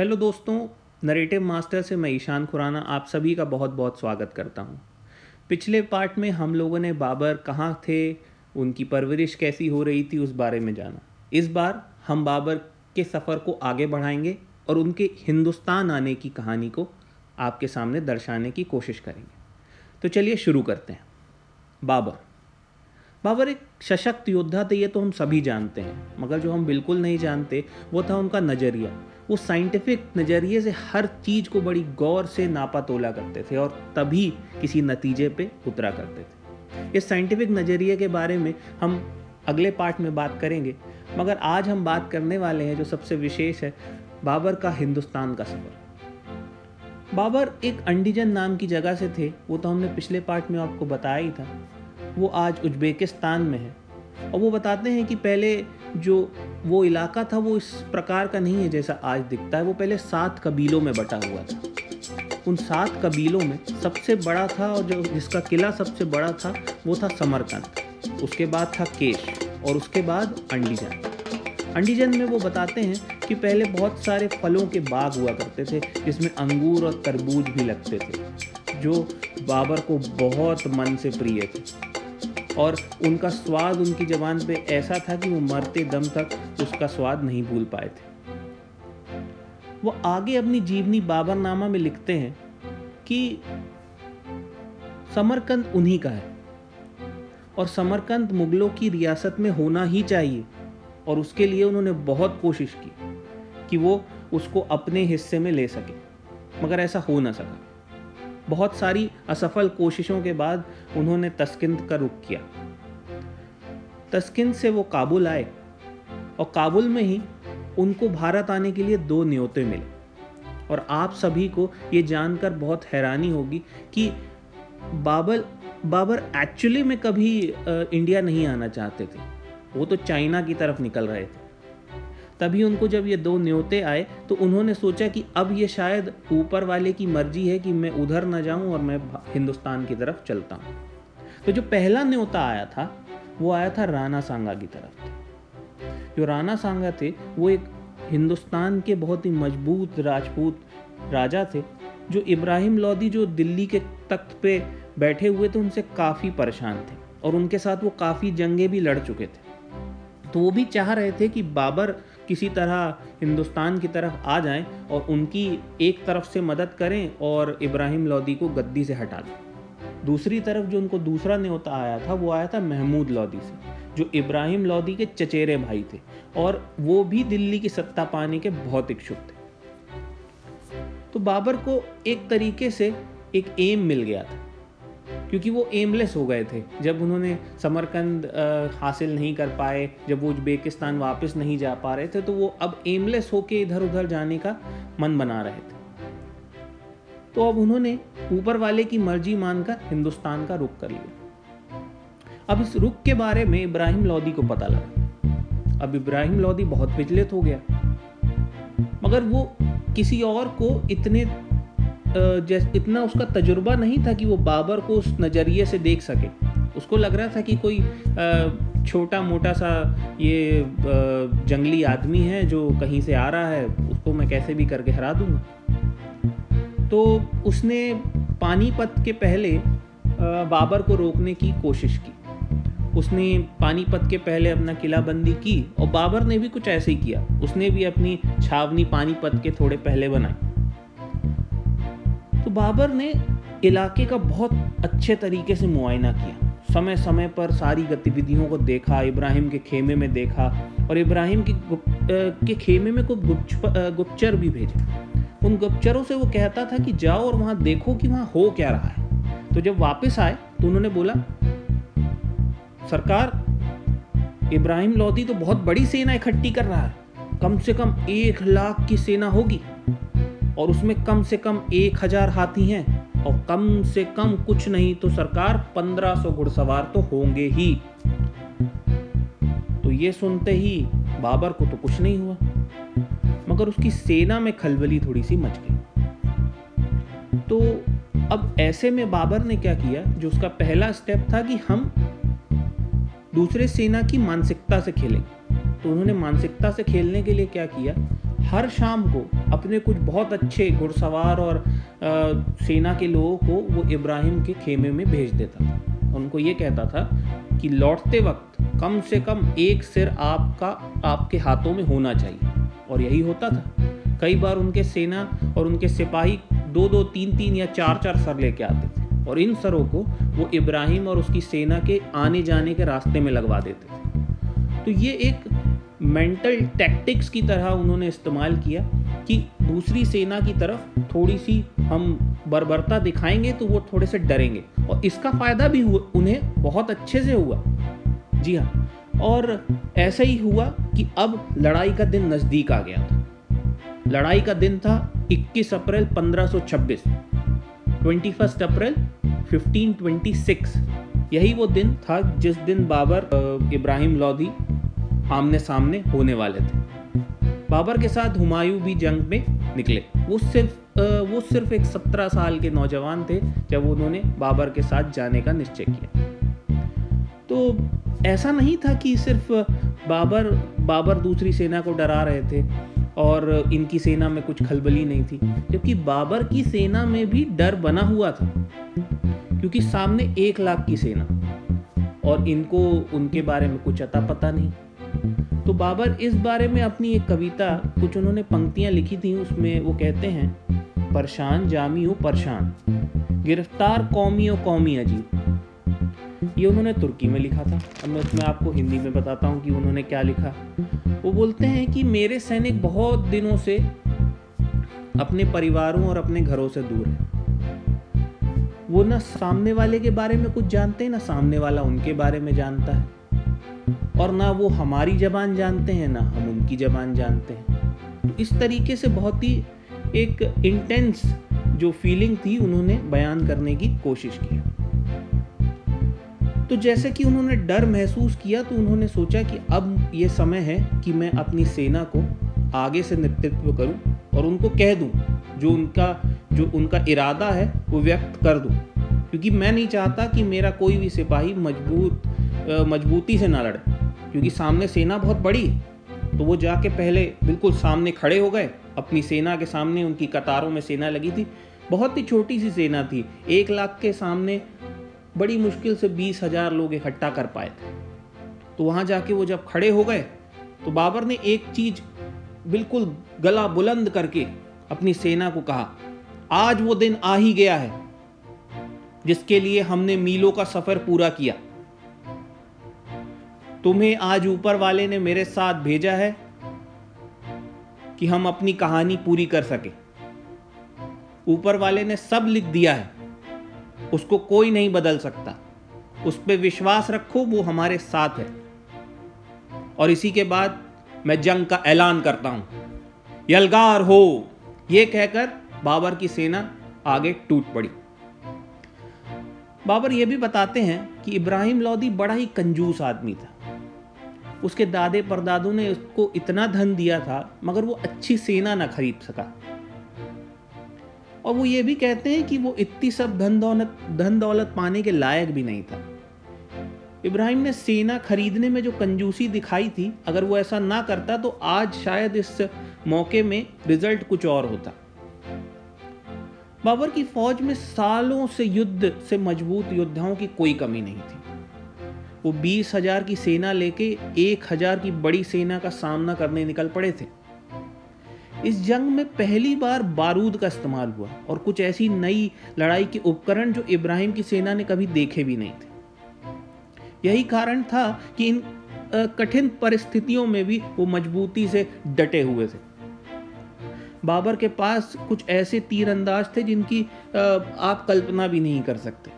Hello दोस्तों narrative master से मैं ईशान खुराना आप सभी का बहुत बहुत स्वागत करता हूँ। पिछले पार्ट में हम लोगों ने बाबर कहाँ थे, उनकी परवरिश कैसी हो रही थी, उस बारे में जाना। इस बार हम बाबर के सफ़र को आगे बढ़ाएँगे और उनके हिंदुस्तान आने की कहानी को आपके सामने दर्शाने की कोशिश करेंगे। तो चलिए शुरू करते हैं। बाबर। बाबर एक सशक्त योद्धा थे, ये तो हम सभी जानते हैं, मगर जो हम बिल्कुल नहीं जानते, वो था उनका नज़रिया। वो साइंटिफिक नज़रिए से हर चीज़ को बड़ी गौर से नापा तोला करते थे और तभी किसी नतीजे पे उतरा करते थे। इस साइंटिफिक नज़रिए के बारे में हम अगले पार्ट में बात करेंगे, मगर आज हम बात करने वाले हैं जो सबसे विशेष है, बाबर का हिंदुस्तान का सफ़र। बाबर एक अंडीजन नाम की जगह से थे, वो तो हमने पिछले पार्ट में आपको बताया ही था। वो आज उज्बेकिस्तान में है। और वो बताते हैं कि पहले जो वो इलाका था वो इस प्रकार का नहीं है जैसा आज दिखता है। वो पहले सात कबीलों में बटा हुआ था। उन सात कबीलों में सबसे बड़ा था और जो जिसका किला सबसे बड़ा था, वो था समरकंद। उसके बाद था केश और उसके बाद अंडीजन। अंडीजन में वो बताते हैं कि पहले बहुत सारे फलों के बाग हुआ करते थे, जिसमें अंगूर और तरबूज भी लगते थे, जो बाबर को बहुत मन से प्रिय थे। और उनका स्वाद उनकी ज़बान पे ऐसा था कि वो मरते दम तक उसका स्वाद नहीं भूल पाए थे। वो आगे अपनी जीवनी बाबरनामा में लिखते हैं कि समरकंद उन्हीं का है और समरकंद मुगलों की रियासत में होना ही चाहिए और उसके लिए उन्होंने बहुत कोशिश की कि वो उसको अपने हिस्से में ले सके, मगर ऐसा हो ना सका। बहुत सारी असफल कोशिशों के बाद उन्होंने तस्किंद का रुख किया। तस्किंद से वो काबुल आए और काबुल में ही उनको भारत आने के लिए दो न्योते मिले। और आप सभी को ये जानकर बहुत हैरानी होगी कि बाबर बाबर एक्चुअली में कभी इंडिया नहीं आना चाहते थे। वो तो चाइना की तरफ़ निकल रहे थे। तभी उनको जब ये दो न्योते आए तो उन्होंने सोचा कि अब ये शायद ऊपर वाले की मर्ज़ी है कि मैं उधर ना जाऊँ और मैं हिंदुस्तान की तरफ़ चलता हूँ। तो जो पहला न्योता आया था, वो आया था राणा सांगा की तरफ़ जो राणा सांगा थे, वो एक हिंदुस्तान के बहुत ही मज़बूत राजपूत राजा थे, जो इब्राहिम लोदी जो दिल्ली के तख्त पे बैठे हुए थे, उनसे काफ़ी परेशान थे और उनके साथ वो काफ़ी जंगे भी लड़ चुके थे। तो वो भी चाह रहे थे कि बाबर किसी तरह हिंदुस्तान की तरफ़ आ जाएँ और उनकी एक तरफ़ से मदद करें और इब्राहिम लोदी को गद्दी से हटा दें। दूसरी तरफ़ जो उनको दूसरा न्योता आया था, वो आया था महमूद लोदी से, जो इब्राहिम लोदी के चचेरे भाई थे और वो भी दिल्ली की सत्ता पाने के बहुत इच्छुक थे। तो बाबर को एक तरीके से एक एम मिल गया था। क्योंकि वो एमलेस हो गए थे। जब उन्होंने समरकंद हासिल नहीं कर पाए, जब वो उज्बेकिस्तान वापस नहीं जा पा रहे थे तो वो अब एमलेस होके इधर उधर जाने का मन बना रहे थे। तो अब उन्होंने ऊपर वाले की मर्ज़ी मानकर हिंदुस्तान का रुख कर लिया। अब इस रुख के बारे में इब्राहिम लोदी को पता लगा। अब इब्राहिम लोदी बहुत विचलित हो गया। मगर वो किसी और को इतने जैसे, इतना उसका तजुर्बा नहीं था कि वो बाबर को उस नज़रिए से देख सके। उसको लग रहा था कि कोई छोटा मोटा सा ये जंगली आदमी है जो कहीं से आ रहा है, उसको मैं कैसे भी करके हरा दूँगा। तो उसने पानीपत के पहले बाबर को रोकने की कोशिश की। उसने पानीपत के पहले अपना किलाबंदी की और बाबर ने भी कुछ ऐसे ही किया। उसने भी अपनी छावनी पानीपत के थोड़े पहले बनाई। तो बाबर ने इलाके का बहुत अच्छे तरीके से मुआयना किया। समय समय पर सारी गतिविधियों को देखा इब्राहिम के खेमे में देखा और इब्राहिम के गुप, के खेमे में कुछ गुप्तचर भी भेजे। उन गुप्तचरों से वो कहता था कि जाओ और वहाँ देखो कि वहाँ हो क्या रहा है। तो जब वापस आए तो उन्होंने बोला सरकार इब्राहिम लोधी तो बहुत बड़ी सेना इकट्ठी कर रहा है। कम से कम एक लाख की सेना होगी। और उसमें कम से कम एक हज़ार हाथी हैं। और कम से कम कुछ नहीं तो सरकार पंद्रह सौ घुड़सवार तो होंगे ही। तो ये सुनते ही बाबर को तो कुछ नहीं हुआ। मगर उसकी सेना में खलबली थोड़ी सी मच गई। तो अब ऐसे में बाबर ने क्या किया? जो उसका पहला स्टेप था कि हम दूसरे सेना की मानसिकता से खेलें। तो उन्होंने मानसिकता से खेलने के लिए क्या किया? हर शाम को अपने कुछ बहुत अच्छे घुड़सवार और आ, सेना के लोगों को वो इब्राहिम के खेमे में भेज देता था। उनको ये कहता था कि लौटते वक्त कम से कम एक सिर आपका आपके हाथों में होना चाहिए। और यही होता था। कई बार उनके सेना और उनके सिपाही दो दो तीन तीन या चार चार सर लेके आते थे और इन सरों को वो इब्राहिम और उसकी सेना के आने जाने के रास्ते में लगवा देते थे। तो ये एक मेंटल टैक्टिक्स की तरह उन्होंने इस्तेमाल किया कि दूसरी सेना की तरफ़ थोड़ी सी हम बर्बरता दिखाएँगे तो वो थोड़े से डरेंगे। और इसका फ़ायदा भी हुआ, उन्हें बहुत अच्छे से हुआ। जी हाँ और ऐसा ही हुआ कि अब लड़ाई का दिन नज़दीक आ गया था। लड़ाई का दिन था 21 अप्रैल 1526 21 अप्रैल 1526 यही वो दिन था जिस दिन बाबर इब्राहिम लोधी आमने सामने होने वाले थे। बाबर के साथ हुमायूं भी जंग में निकले। वो सिर्फ़ वो सिर्फ़ एक सत्रह साल के नौजवान थे, जब उन्होंने बाबर के साथ जाने का निश्चय किया। तो ऐसा नहीं था कि सिर्फ़ बाबर बाबर दूसरी सेना को डरा रहे थे और इनकी सेना में कुछ खलबली नहीं थी, जबकि बाबर की सेना में भी डर बना हुआ था, क्योंकि सामने एक लाख की सेना और इनको, उनके बारे में कुछ अता पता नहीं। तो बाबर इस बारे में अपनी एक कविता, कुछ उन्होंने पंक्तियाँ लिखी थी, उसमें वो कहते हैं, परेशान जामी हो, परेशान। गिरफ़्तार कौमी और कौमी अजीब ये उन्होंने तुर्की में लिखा था। अब मैं उसमें आपको हिंदी में बताता हूँ कि उन्होंने क्या लिखा। वो बोलते हैं कि मेरे सैनिक बहुत दिनों से अपने परिवारों और अपने घरों से दूर है। वो ना सामने वाले के बारे में कुछ जानते हैं, ना सामने वाला उनके बारे में जानता है। और ना वो हमारी जबान जानते हैं, ना हम उनकी जबान जानते हैं। इस तरीके से बहुत ही एक इंटेंस जो फीलिंग थी उन्होंने बयान करने की कोशिश की। तो जैसे कि उन्होंने डर महसूस किया तो उन्होंने सोचा कि अब ये समय है कि मैं अपनी सेना को आगे से नेतृत्व करूँ और उनको कह दूँ, जो उनका जो उनका इरादा है, वो व्यक्त कर दूँ। क्योंकि मैं नहीं चाहता कि मेरा कोई भी सिपाही मज़बूत मजबूती से ना लड़े। क्योंकि सामने सेना बहुत बड़ी तो वो जाके पहले बिल्कुल सामने खड़े हो गए। अपनी सेना के सामने उनकी कतारों में सेना लगी थी। बहुत ही छोटी सी सेना थी। एक लाख के सामने बड़ी मुश्किल से बीस हज़ार लोग इकट्ठा कर पाए थे। तो वहाँ जाके वो जब खड़े हो गए तो बाबर ने एक चीज़ बिल्कुल गला बुलंद करके अपनी सेना को कहा, आज वो दिन आ ही गया है, जिसके लिए हमने मीलों का सफ़र पूरा किया। तुम्हें आज ऊपर वाले ने मेरे साथ भेजा है कि हम अपनी कहानी पूरी कर सके। ऊपर वाले ने सब लिख दिया है, उसको कोई नहीं बदल सकता। उस पर विश्वास रखो, वो हमारे साथ है। और इसी के बाद मैं जंग का ऐलान करता हूँ। यलगार हो, ये कहकर बाबर की सेना आगे टूट पड़ी। बाबर ये भी बताते हैं कि इब्राहिम लोदी बड़ा ही कंजूस आदमी था। उसके दादे परदादों ने उसको इतना धन दिया था, मगर वो अच्छी सेना ना खरीद सका। और वो ये भी कहते हैं कि वो इतनी सब धन दौलत धन दौलत पाने के लायक भी नहीं था। इब्राहिम ने सेना खरीदने में जो कंजूसी दिखाई थी, अगर वो ऐसा ना करता तो आज शायद इस मौके में रिज़ल्ट कुछ और होता। बाबर की फौज में सालों से युद्ध से मज़बूत योद्धाओं की कोई कमी नहीं थी। वो बीस हज़ार की सेना लेके एक हज़ार की बड़ी सेना का सामना करने निकल पड़े थे। इस जंग में पहली बार बारूद का इस्तेमाल हुआ और कुछ ऐसी नई लड़ाई के उपकरण जो इब्राहिम की सेना ने कभी देखे भी नहीं थे। यही कारण था कि इन कठिन परिस्थितियों में भी वो मजबूती से डटे हुए थे। बाबर के पास कुछ ऐसे तीरंदाज थे जिनकी आप कल्पना भी नहीं कर सकते।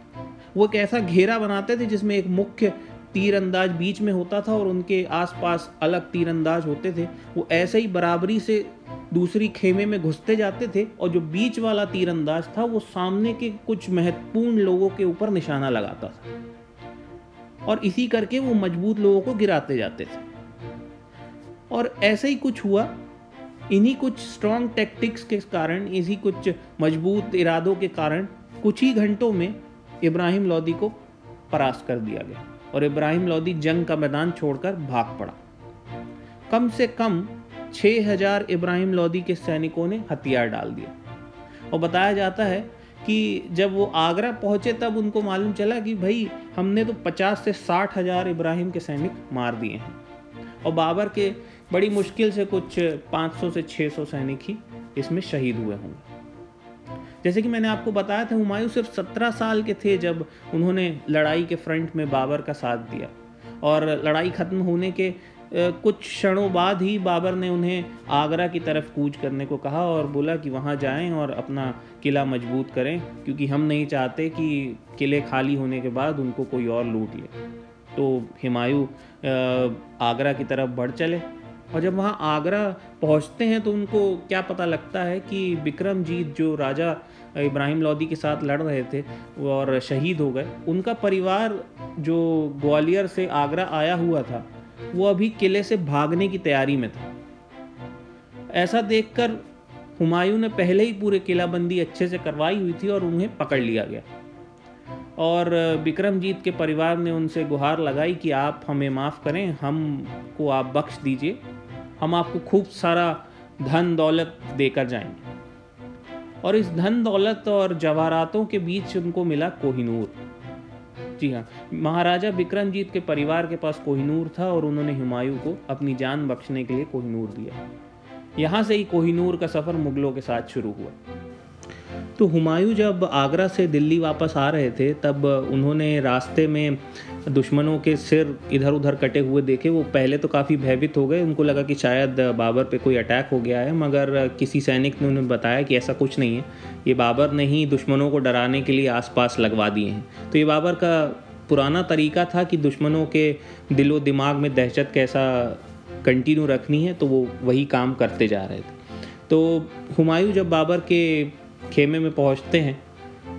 वो एक ऐसा घेरा बनाते थे जिसमें एक मुख्य तीरंदाज बीच में होता था और उनके आसपास अलग तीरंदाज होते थे। वो ऐसे ही बराबरी से दूसरी खेमे में घुसते जाते थे और जो बीच वाला तीरंदाज था, वो सामने के कुछ महत्वपूर्ण लोगों के ऊपर निशाना लगाता था। और इसी करके वो मज़बूत लोगों को गिराते जाते थे। और ऐसे ही कुछ हुआ। इन्हीं कुछ स्ट्रॉन्ग टेक्टिक्स के कारण इसी कुछ मज़बूत इरादों के कारण कुछ ही घंटों में इब्राहिम लोदी को परास्त कर दिया गया। और इब्राहिम लोदी जंग का मैदान छोड़कर भाग पड़ा। कम से कम 6000 इब्राहिम लोदी के सैनिकों ने हथियार डाल दिया और बताया जाता है कि जब वो आगरा पहुँचे, तब उनको मालूम चला कि भाई, हमने तो 50 से साठ हज़ार इब्राहिम के सैनिक मार दिए हैं। और बाबर के बड़ी मुश्किल से कुछ 500 से 600 सैनिक ही इसमें शहीद हुए होंगे। जैसे कि मैंने आपको बताया था, हुमायूं सिर्फ़ 17 साल के थे जब उन्होंने लड़ाई के फ्रंट में बाबर का साथ दिया। और लड़ाई ख़त्म होने के कुछ क्षणों बाद ही बाबर ने उन्हें आगरा की तरफ़ कूच करने को कहा और बोला कि वहाँ जाएँ और अपना किला मज़बूत करें, क्योंकि हम नहीं चाहते कि किले खाली होने के बाद उनको कोई और लूट ले। तो हिमायू आगरा की तरफ़ बढ़ चले और जब वहाँ आगरा पहुँचते हैं तो उनको क्या पता लगता है कि विक्रमजीत जो राजा इब्राहिम लोदी के साथ लड़ रहे थे और शहीद हो गए, उनका परिवार जो ग्वालियर से आगरा आया हुआ था, वो अभी किले से भागने की तैयारी में था। ऐसा देखकर हुमायूं ने पहले ही पूरे किलाबंदी अच्छे से करवाई हुई थी और उन्हें पकड़ लिया गया। और विक्रमजीत के परिवार ने उनसे गुहार लगाई कि आप हमें माफ़ करें हम को आप बख्श दीजिए। हम आपको खूब सारा धन दौलत देकर जाएँगे। और इस धन दौलत और जवाहरातों के बीच उनको मिला कोहिनूर। जी हाँ महाराजा विक्रमजीत के परिवार के पास कोहिनूर था और उन्होंने हुमायूं को अपनी जान बख्शने के लिए कोहिनूर दिया। यहाँ से ही कोहिनूर का सफ़र मुगलों के साथ शुरू हुआ। तो हुमायूं जब आगरा से दिल्ली वापस आ रहे थे, तब उन्होंने रास्ते में दुश्मनों के सिर इधर उधर कटे हुए देखे, वो पहले तो काफ़ी भयभीत हो गए। उनको लगा कि शायद बाबर पे कोई अटैक हो गया है, मगर किसी सैनिक ने उन्हें बताया कि ऐसा कुछ नहीं है। ये बाबर ने ही दुश्मनों को डराने के लिए आसपास लगवा दिए हैं। तो ये बाबर का पुराना तरीका था कि दुश्मनों के दिलो दिमाग में दहशत कैसा कंटिन्यू रखनी है तो वो वही काम करते जा रहे थे। तो हुमायूं जब बाबर के खेमे में पहुँचते हैं,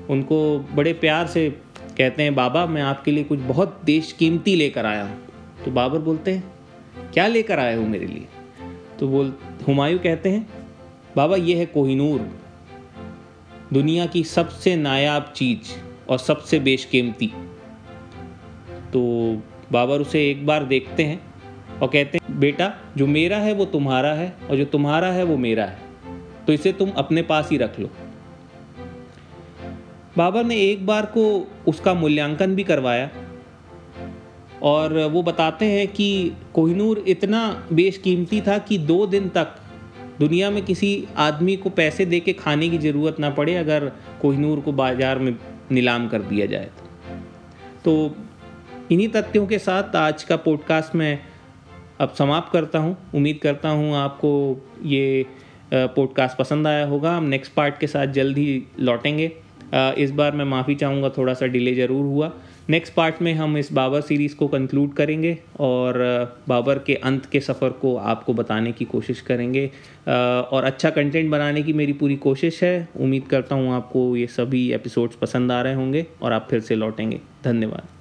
उनको बड़े प्यार से कहते हैं, बाबा, मैं आपके लिए कुछ बहुत देश कीमती लेकर आया हूँ। तो बाबर बोलते हैं, क्या लेकर आए हो मेरे लिए? तो बोल, हुमायूं कहते हैं, बाबा, ये है कोहिनूर। दुनिया की सबसे नायाब चीज़ और सबसे बेशकीमती। तो बाबर उसे एक बार देखते हैं और कहते हैं, बेटा, जो मेरा है वो तुम्हारा है और जो तुम्हारा है वो मेरा है। तो इसे तुम अपने पास ही रख लो। बाबर ने एक बार को उसका मूल्यांकन भी करवाया। और वो बताते हैं कि कोहिनूर इतना बेशकीमती था कि दो दिन तक दुनिया में किसी आदमी को पैसे दे के खाने की ज़रूरत ना पड़े अगर कोहिनूर को बाज़ार में नीलाम कर दिया जाए तो। इन्हीं तथ्यों के साथ आज का पॉडकास्ट मैं अब समाप्त करता हूँ। उम्मीद करता हूँ आपको ये पॉडकास्ट पसंद आया होगा। हम नेक्स्ट पार्ट के साथ जल्द ही लौटेंगे। इस बार मैं माफ़ी चाहूँगा थोड़ा सा डिले ज़रूर हुआ। नेक्स्ट पार्ट में हम इस बाबर सीरीज़ को कंक्लूड करेंगे और बाबर के अंत के सफ़र को आपको बताने की कोशिश करेंगे। और अच्छा कंटेंट बनाने की मेरी पूरी कोशिश है। उम्मीद करता हूँ आपको ये सभी एपिसोड्स पसंद आ रहे होंगे और आप फिर से लौटेंगे। धन्यवाद।